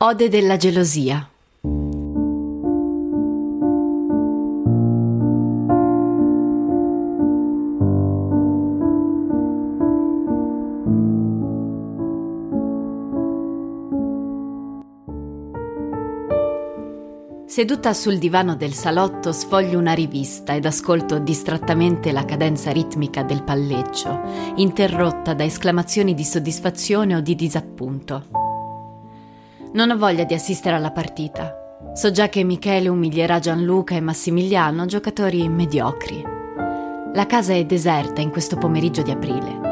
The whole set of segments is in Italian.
Ode della gelosia. Seduta sul divano del salotto sfoglio una rivista ed ascolto distrattamente la cadenza ritmica del palleggio, interrotta da esclamazioni di soddisfazione o di disappunto. Non ho voglia di assistere alla partita. So già che Michele umilierà Gianluca e Massimiliano, giocatori mediocri. La casa è deserta in questo pomeriggio di aprile.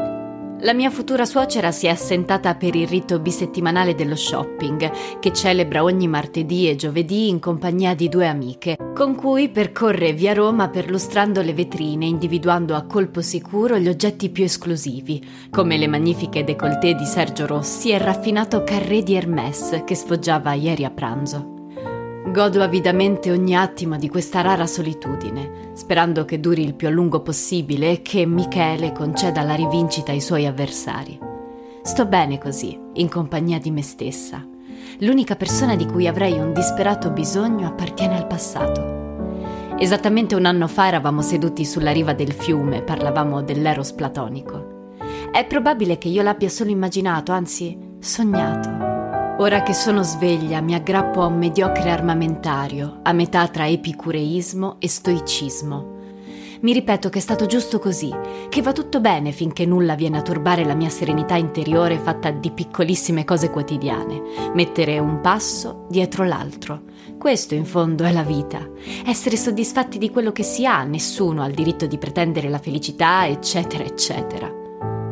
La mia futura suocera si è assentata per il rito bisettimanale dello shopping, che celebra ogni martedì e giovedì in compagnia di due amiche, con cui percorre via Roma perlustrando le vetrine, individuando a colpo sicuro gli oggetti più esclusivi, come le magnifiche décolleté di Sergio Rossi e il raffinato carré di Hermès che sfoggiava ieri a pranzo. Godo avidamente ogni attimo di questa rara solitudine, sperando che duri il più a lungo possibile e che Michele conceda la rivincita ai suoi avversari. Sto bene così, in compagnia di me stessa. L'unica persona di cui avrei un disperato bisogno appartiene al passato. Esattamente un anno fa eravamo seduti sulla riva del fiume, parlavamo dell'eros platonico. È probabile che io l'abbia solo immaginato, anzi sognato. Ora che sono sveglia mi aggrappo a un mediocre armamentario, a metà tra epicureismo e stoicismo. Mi ripeto che è stato giusto così, che va tutto bene finché nulla viene a turbare la mia serenità interiore fatta di piccolissime cose quotidiane, mettere un passo dietro l'altro. Questo in fondo è la vita. Essere soddisfatti di quello che si ha, nessuno ha il diritto di pretendere la felicità, eccetera, eccetera.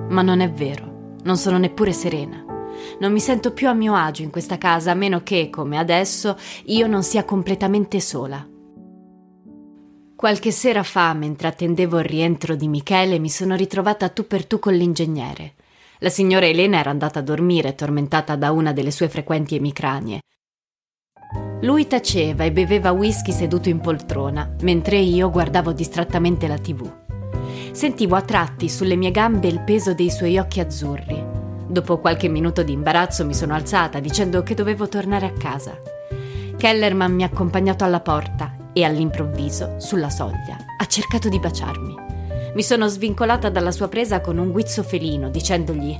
Ma non è vero, non sono neppure serena. Non mi sento più a mio agio in questa casa, a meno che, come adesso, io non sia completamente sola. Qualche sera fa, mentre attendevo il rientro di Michele, mi sono ritrovata tu per tu con l'ingegnere. La signora Elena era andata a dormire, tormentata da una delle sue frequenti emicranie. Lui taceva e beveva whisky seduto in poltrona, mentre io guardavo distrattamente la tv. Sentivo a tratti sulle mie gambe il peso dei suoi occhi azzurri. Dopo qualche minuto di imbarazzo mi sono alzata dicendo che dovevo tornare a casa. Kellerman mi ha accompagnato alla porta e all'improvviso, sulla soglia, ha cercato di baciarmi. Mi sono svincolata dalla sua presa con un guizzo felino, dicendogli: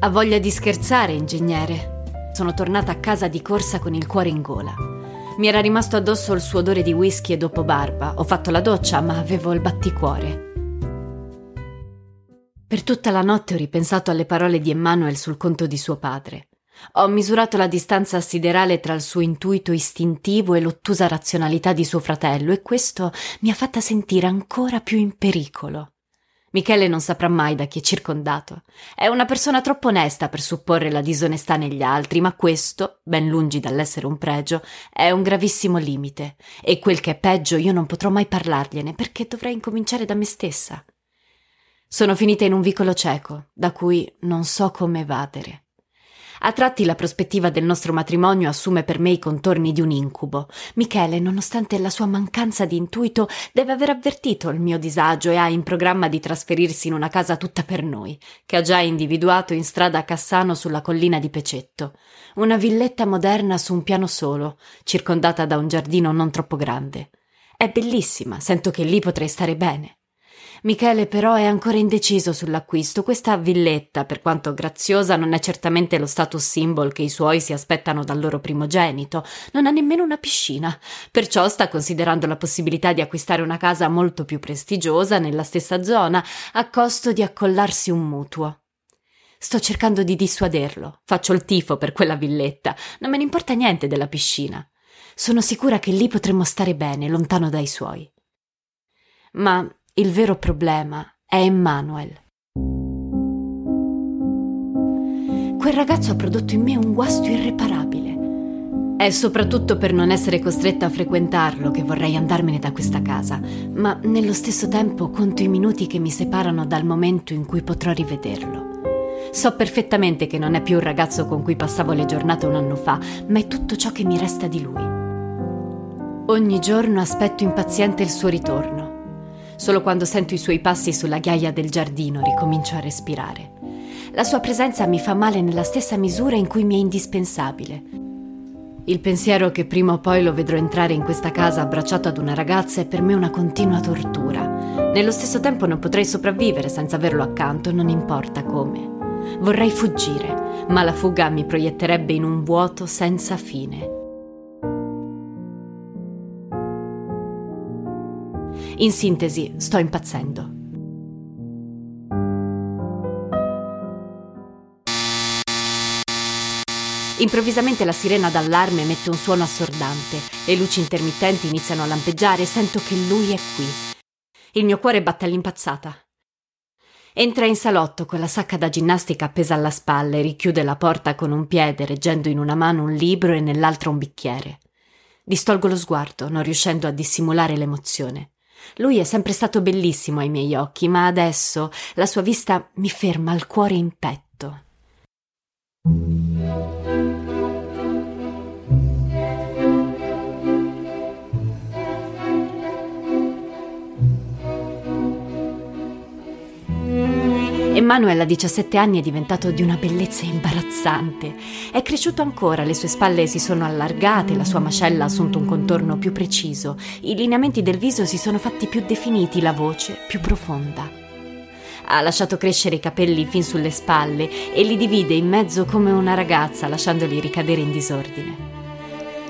Ha voglia di scherzare, ingegnere. Sono tornata a casa di corsa con il cuore in gola. Mi era rimasto addosso il suo odore di whisky e dopo barba. Ho fatto la doccia, ma avevo il batticuore. Per tutta la notte ho ripensato alle parole di Emmanuel sul conto di suo padre. Ho misurato la distanza siderale tra il suo intuito istintivo e l'ottusa razionalità di suo fratello e questo mi ha fatta sentire ancora più in pericolo. Michele non saprà mai da chi è circondato. È una persona troppo onesta per supporre la disonestà negli altri, ma questo, ben lungi dall'essere un pregio, è un gravissimo limite. E quel che è peggio io non potrò mai parlargliene perché dovrei incominciare da me stessa. Sono finita in un vicolo cieco, da cui non so come evadere. A tratti la prospettiva del nostro matrimonio assume per me i contorni di un incubo. Michele, nonostante la sua mancanza di intuito, deve aver avvertito il mio disagio e ha in programma di trasferirsi in una casa tutta per noi, che ha già individuato in strada a Cassano sulla collina di Pecetto. Una villetta moderna su un piano solo, circondata da un giardino non troppo grande. È bellissima, sento che lì potrei stare bene. Michele però è ancora indeciso sull'acquisto. Questa villetta, per quanto graziosa, non è certamente lo status symbol che i suoi si aspettano dal loro primogenito. Non ha nemmeno una piscina. Perciò sta considerando la possibilità di acquistare una casa molto più prestigiosa nella stessa zona, a costo di accollarsi un mutuo. Sto cercando di dissuaderlo. Faccio il tifo per quella villetta. Non me ne importa niente della piscina. Sono sicura che lì potremmo stare bene, lontano dai suoi. Ma il vero problema è Emmanuel. Quel ragazzo ha prodotto in me un guasto irreparabile. È soprattutto per non essere costretta a frequentarlo che vorrei andarmene da questa casa, ma nello stesso tempo conto i minuti che mi separano dal momento in cui potrò rivederlo. So perfettamente che non è più il ragazzo con cui passavo le giornate un anno fa, ma è tutto ciò che mi resta di lui. Ogni giorno aspetto impaziente il suo ritorno Solo quando sento i suoi passi sulla ghiaia del giardino ricomincio a respirare. La sua presenza mi fa male nella stessa misura in cui mi è indispensabile. Il pensiero che prima o poi lo vedrò entrare in questa casa abbracciato ad una ragazza è per me una continua tortura. Nello stesso tempo non potrei sopravvivere senza averlo accanto, non importa come. Vorrei fuggire, ma la fuga mi proietterebbe in un vuoto senza fine. In sintesi, sto impazzendo. Improvvisamente la sirena d'allarme emette un suono assordante, le luci intermittenti iniziano a lampeggiare e sento che lui è qui. Il mio cuore batte all'impazzata. Entra in salotto con la sacca da ginnastica appesa alla spalla e richiude la porta con un piede, reggendo in una mano un libro e nell'altra un bicchiere. Distolgo lo sguardo, non riuscendo a dissimulare l'emozione. Lui è sempre stato bellissimo ai miei occhi, ma adesso la sua vista mi ferma il cuore in petto. Emanuel a 17 anni è diventato di una bellezza imbarazzante. È cresciuto ancora, le sue spalle si sono allargate, la sua mascella ha assunto un contorno più preciso, i lineamenti del viso si sono fatti più definiti, la voce più profonda. Ha lasciato crescere i capelli fin sulle spalle e li divide in mezzo come una ragazza, lasciandoli ricadere in disordine.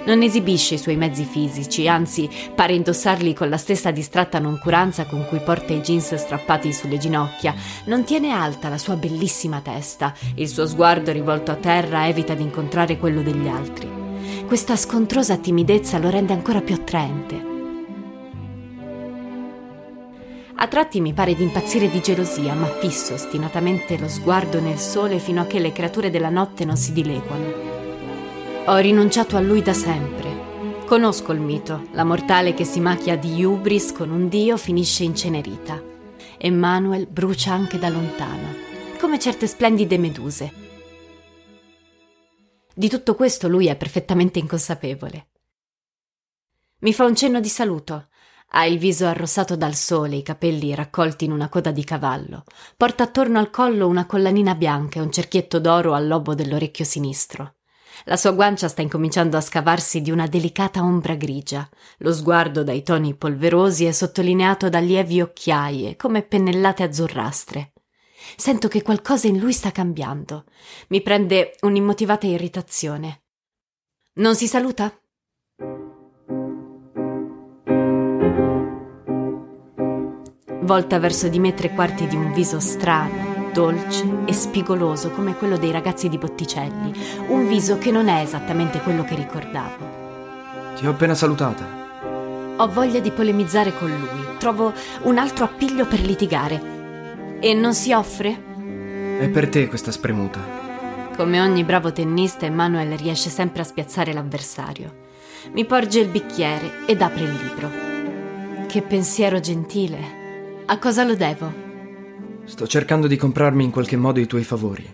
Non esibisce i suoi mezzi fisici, anzi pare indossarli con la stessa distratta noncuranza con cui porta i jeans strappati sulle ginocchia. Non tiene alta la sua bellissima testa, il suo sguardo rivolto a terra evita di incontrare quello degli altri. Questa scontrosa timidezza lo rende ancora più attraente. A tratti mi pare di impazzire di gelosia, ma fisso ostinatamente lo sguardo nel sole fino a che le creature della notte non si dileguano. Ho rinunciato a lui da sempre. Conosco il mito, la mortale che si macchia di hubris con un dio finisce incenerita. Emmanuel brucia anche da lontano, come certe splendide meduse. Di tutto questo lui è perfettamente inconsapevole. Mi fa un cenno di saluto. Ha il viso arrossato dal sole, i capelli raccolti in una coda di cavallo. Porta attorno al collo una collanina bianca e un cerchietto d'oro al lobo dell'orecchio sinistro. La sua guancia sta incominciando a scavarsi di una delicata ombra grigia. Lo sguardo dai toni polverosi è sottolineato da lievi occhiaie, come pennellate azzurrastre. Sento che qualcosa in lui sta cambiando. Mi prende un'immotivata irritazione. Non si saluta? Volta verso di me tre quarti di un viso strano, dolce e spigoloso come quello dei ragazzi di Botticelli, un viso che non è esattamente quello che ricordavo. Ti ho appena salutata. Ho voglia di polemizzare con lui, trovo un altro appiglio per litigare. E non si offre? È per te questa spremuta. Come ogni bravo tennista, Emanuele riesce sempre a spiazzare l'avversario. Mi porge il bicchiere ed apre il libro. Che pensiero gentile. A cosa lo devo? Sto cercando di comprarmi in qualche modo i tuoi favori.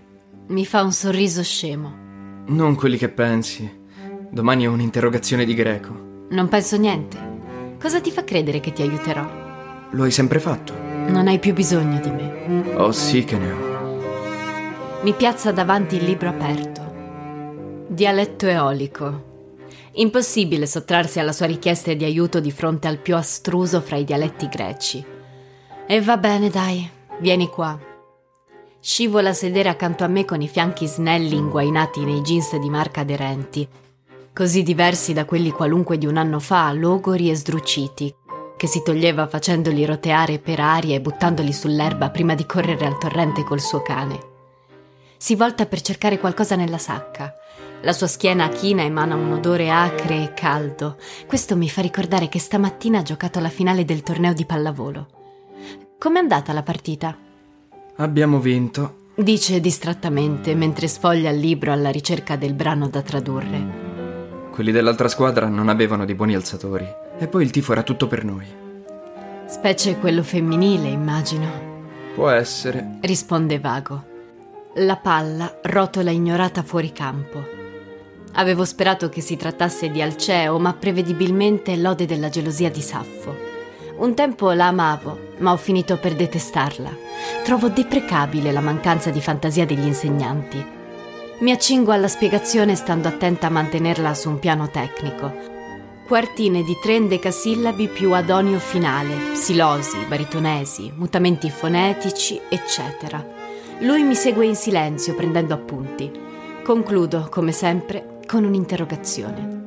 Mi fa un sorriso scemo. Non quelli che pensi. Domani ho un'interrogazione di greco. Non penso niente. Cosa ti fa credere che ti aiuterò? Lo hai sempre fatto. Non hai più bisogno di me. Oh sì che ne ho. Mi piazza davanti il libro aperto. Dialetto eolico. Impossibile sottrarsi alla sua richiesta di aiuto di fronte al più astruso fra i dialetti greci. E va bene, dai, Vieni qua. Scivola a sedere accanto a me con i fianchi snelli inguainati nei jeans di marca aderenti, così diversi da quelli qualunque di un anno fa, logori e sdruciti, che si toglieva facendoli roteare per aria e buttandoli sull'erba prima di correre al torrente col suo cane. Si volta per cercare qualcosa nella sacca. La sua schiena china emana un odore acre e caldo. Questo mi fa ricordare che stamattina ha giocato la finale del torneo di pallavolo. Com'è andata la partita? Abbiamo vinto, dice distrattamente mentre sfoglia il libro alla ricerca del brano da tradurre. Quelli dell'altra squadra non avevano di buoni alzatori e poi il tifo era tutto per noi. Specie quello femminile, immagino. Può essere, risponde vago. La palla rotola ignorata fuori campo. Avevo sperato che si trattasse di Alceo, ma prevedibilmente l'ode della gelosia di Saffo. Un tempo la amavo, ma ho finito per detestarla. Trovo deprecabile la mancanza di fantasia degli insegnanti. Mi accingo alla spiegazione stando attenta a mantenerla su un piano tecnico. Quartine di tre endecasillabi più adonio finale, silosi, baritonesi, mutamenti fonetici, eccetera. Lui mi segue in silenzio prendendo appunti. Concludo, come sempre, con un'interrogazione.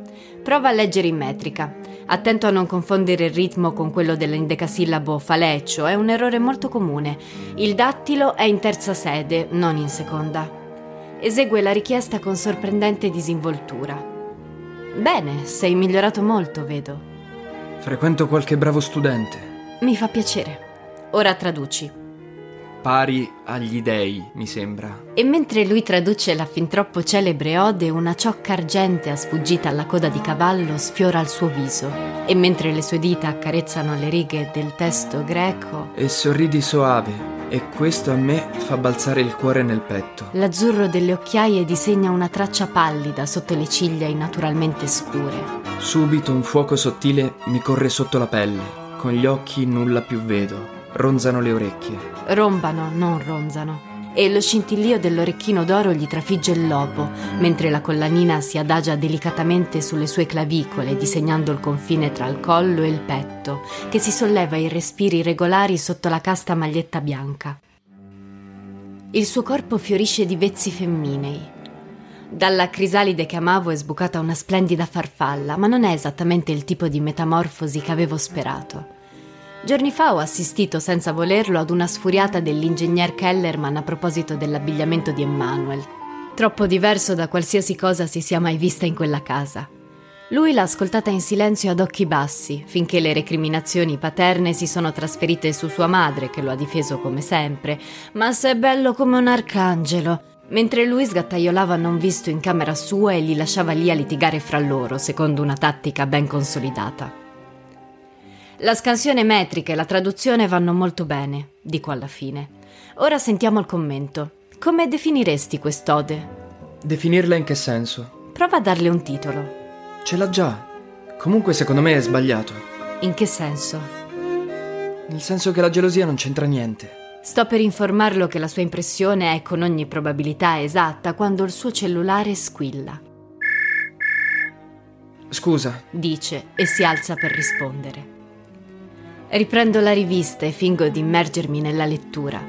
Prova a leggere in metrica. Attento a non confondere il ritmo con quello dell'endecasillabo faleccio, è un errore molto comune. Il dattilo è in terza sede, non in seconda. Esegue la richiesta con sorprendente disinvoltura. Bene, sei migliorato molto, vedo. Frequento qualche bravo studente. Mi fa piacere. Ora traduci pari agli dei, mi sembra. E mentre lui traduce la fin troppo celebre ode, una ciocca argentea sfuggita alla coda di cavallo sfiora il suo viso. E mentre le sue dita accarezzano le righe del testo greco. E sorridi soave, e questo a me fa balzare il cuore nel petto. L'azzurro delle occhiaie disegna una traccia pallida sotto le ciglia innaturalmente scure. Subito un fuoco sottile mi corre sotto la pelle. Con gli occhi nulla più vedo. Ronzano le orecchie. Rombano, non ronzano. E lo scintillio dell'orecchino d'oro gli trafigge il lobo, mentre la collanina si adagia delicatamente sulle sue clavicole, disegnando il confine tra il collo e il petto, che si solleva in respiri regolari sotto la casta maglietta bianca. Il suo corpo fiorisce di vezzi femminei. Dalla crisalide che amavo è sbucata una splendida farfalla, ma non è esattamente il tipo di metamorfosi che avevo sperato. Giorni fa ho assistito senza volerlo ad una sfuriata dell'ingegner Kellerman a proposito dell'abbigliamento di Emmanuel. Troppo diverso da qualsiasi cosa si sia mai vista in quella casa. Lui l'ha ascoltata in silenzio ad occhi bassi, finché le recriminazioni paterne si sono trasferite su sua madre, che lo ha difeso come sempre. Ma sei bello come un arcangelo! Mentre lui sgattaiolava non visto in camera sua e li lasciava lì a litigare fra loro, secondo una tattica ben consolidata. La scansione metrica e la traduzione vanno molto bene, dico alla fine. Ora sentiamo il commento. Come definiresti quest'ode? Definirla in che senso? Prova a darle un titolo. Ce l'ha già. Comunque secondo me è sbagliato. In che senso? Nel senso che la gelosia non c'entra niente. Sto per informarlo che la sua impressione è con ogni probabilità esatta quando il suo cellulare squilla. Scusa, dice e si alza per rispondere. Riprendo la rivista e fingo di immergermi nella lettura.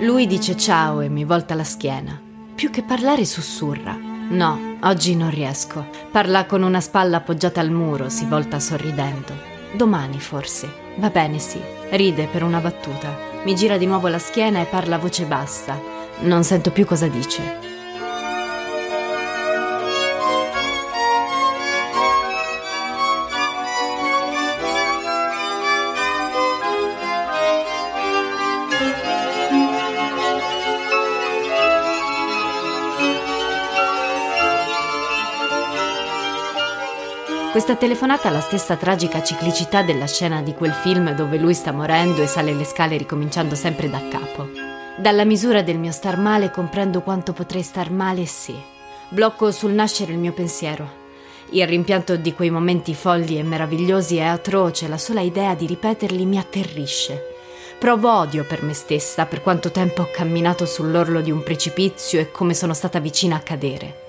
Lui dice ciao e mi volta la schiena. Più che parlare sussurra. No, oggi non riesco. Parla con una spalla appoggiata al muro, si volta sorridendo. Domani forse. Va bene, sì. Ride per una battuta. Mi gira di nuovo la schiena e parla a voce bassa. Non sento più cosa dice. Questa telefonata ha la stessa tragica ciclicità della scena di quel film dove lui sta morendo e sale le scale ricominciando sempre da capo. Dalla misura del mio star male comprendo quanto potrei star male se. Blocco sul nascere il mio pensiero. Il rimpianto di quei momenti folli e meravigliosi è atroce, la sola idea di ripeterli mi atterrisce. Provo odio per me stessa per quanto tempo ho camminato sull'orlo di un precipizio e come sono stata vicina a cadere.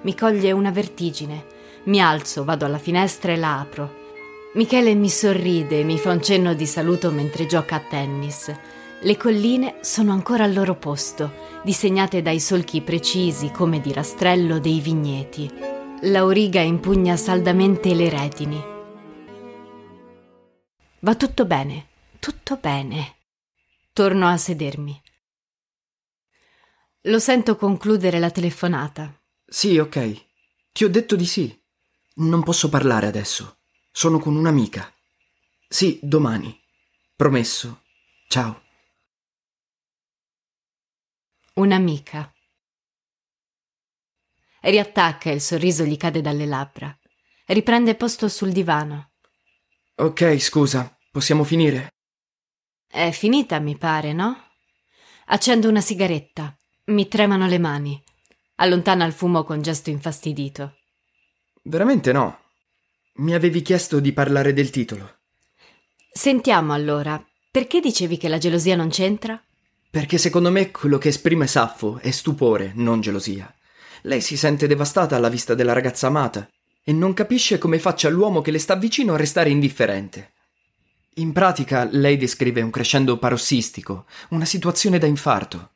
Mi coglie una vertigine mi alzo, vado alla finestra e la apro. Michele mi sorride e mi fa un cenno di saluto mentre gioca a tennis. Le colline sono ancora al loro posto, disegnate dai solchi precisi come di rastrello dei vigneti. L'auriga impugna saldamente le retini. Va tutto bene, tutto bene. Torno a sedermi. Lo sento concludere la telefonata. Sì, ok. Ti ho detto di sì. Non posso parlare adesso. Sono con un'amica. Sì, domani. Promesso. Ciao. Un'amica. Riattacca e il sorriso gli cade dalle labbra. Riprende posto sul divano. Ok, scusa, possiamo finire? È finita, mi pare, no? Accendo una sigaretta. Mi tremano le mani. Allontana il fumo con gesto infastidito. Veramente no. Mi avevi chiesto di parlare del titolo. Sentiamo allora, perché dicevi che la gelosia non c'entra? Perché secondo me quello che esprime Saffo è stupore, non gelosia. Lei si sente devastata alla vista della ragazza amata e non capisce come faccia l'uomo che le sta vicino a restare indifferente. In pratica lei descrive un crescendo parossistico, una situazione da infarto.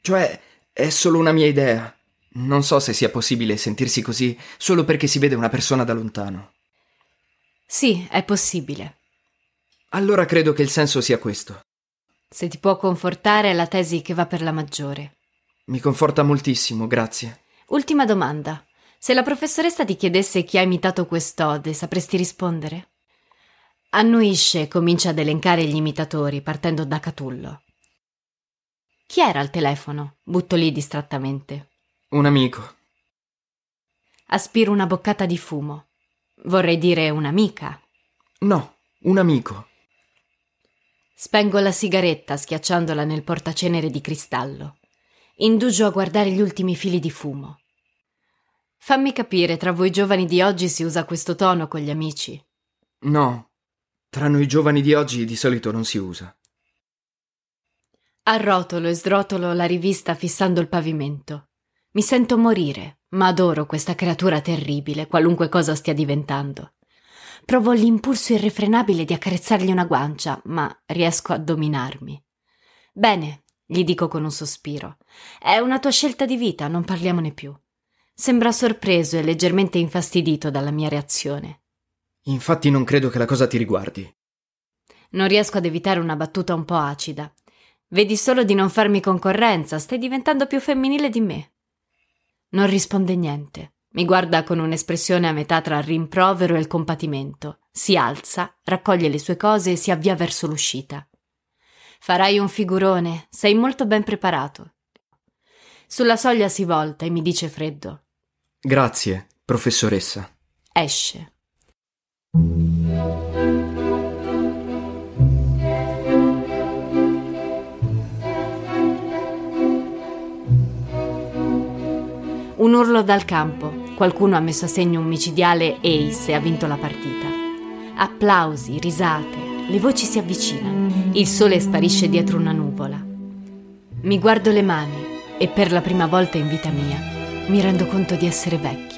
Cioè, è solo una mia idea. Non so se sia possibile sentirsi così solo perché si vede una persona da lontano. Sì, è possibile. Allora credo che il senso sia questo. Se ti può confortare è la tesi che va per la maggiore. Mi conforta moltissimo, grazie. Ultima domanda. Se la professoressa ti chiedesse chi ha imitato quest'ode, sapresti rispondere? Annuisce e comincia ad elencare gli imitatori, partendo da Catullo. Chi era al telefono? Butto lì distrattamente. Un amico. Aspiro una boccata di fumo. Vorrei dire un'amica. No, un amico. Spengo la sigaretta schiacciandola nel portacenere di cristallo. Indugio a guardare gli ultimi fili di fumo. Fammi capire, tra voi giovani di oggi si usa questo tono con gli amici? No, tra noi giovani di oggi di solito non si usa. Arrotolo e srotolo la rivista fissando il pavimento. Mi sento morire, ma adoro questa creatura terribile, qualunque cosa stia diventando. Provo l'impulso irrefrenabile di accarezzargli una guancia, ma riesco a dominarmi. Bene, gli dico con un sospiro. È una tua scelta di vita, non parliamone più. Sembra sorpreso e leggermente infastidito dalla mia reazione. Infatti non credo che la cosa ti riguardi. Non riesco ad evitare una battuta un po' acida. Vedi solo di non farmi concorrenza, stai diventando più femminile di me. Non risponde niente. Mi guarda con un'espressione a metà tra il rimprovero e il compatimento. Si alza, raccoglie le sue cose e si avvia verso l'uscita. Farai un figurone, sei molto ben preparato. Sulla soglia si volta e mi dice freddo. Grazie, professoressa. Esce. Urlo dal campo. Qualcuno ha messo a segno un micidiale ace e ha vinto la partita. Applausi, risate, le voci si avvicinano. Il sole sparisce dietro una nuvola. Mi guardo le mani e per la prima volta in vita mia mi rendo conto di essere vecchia.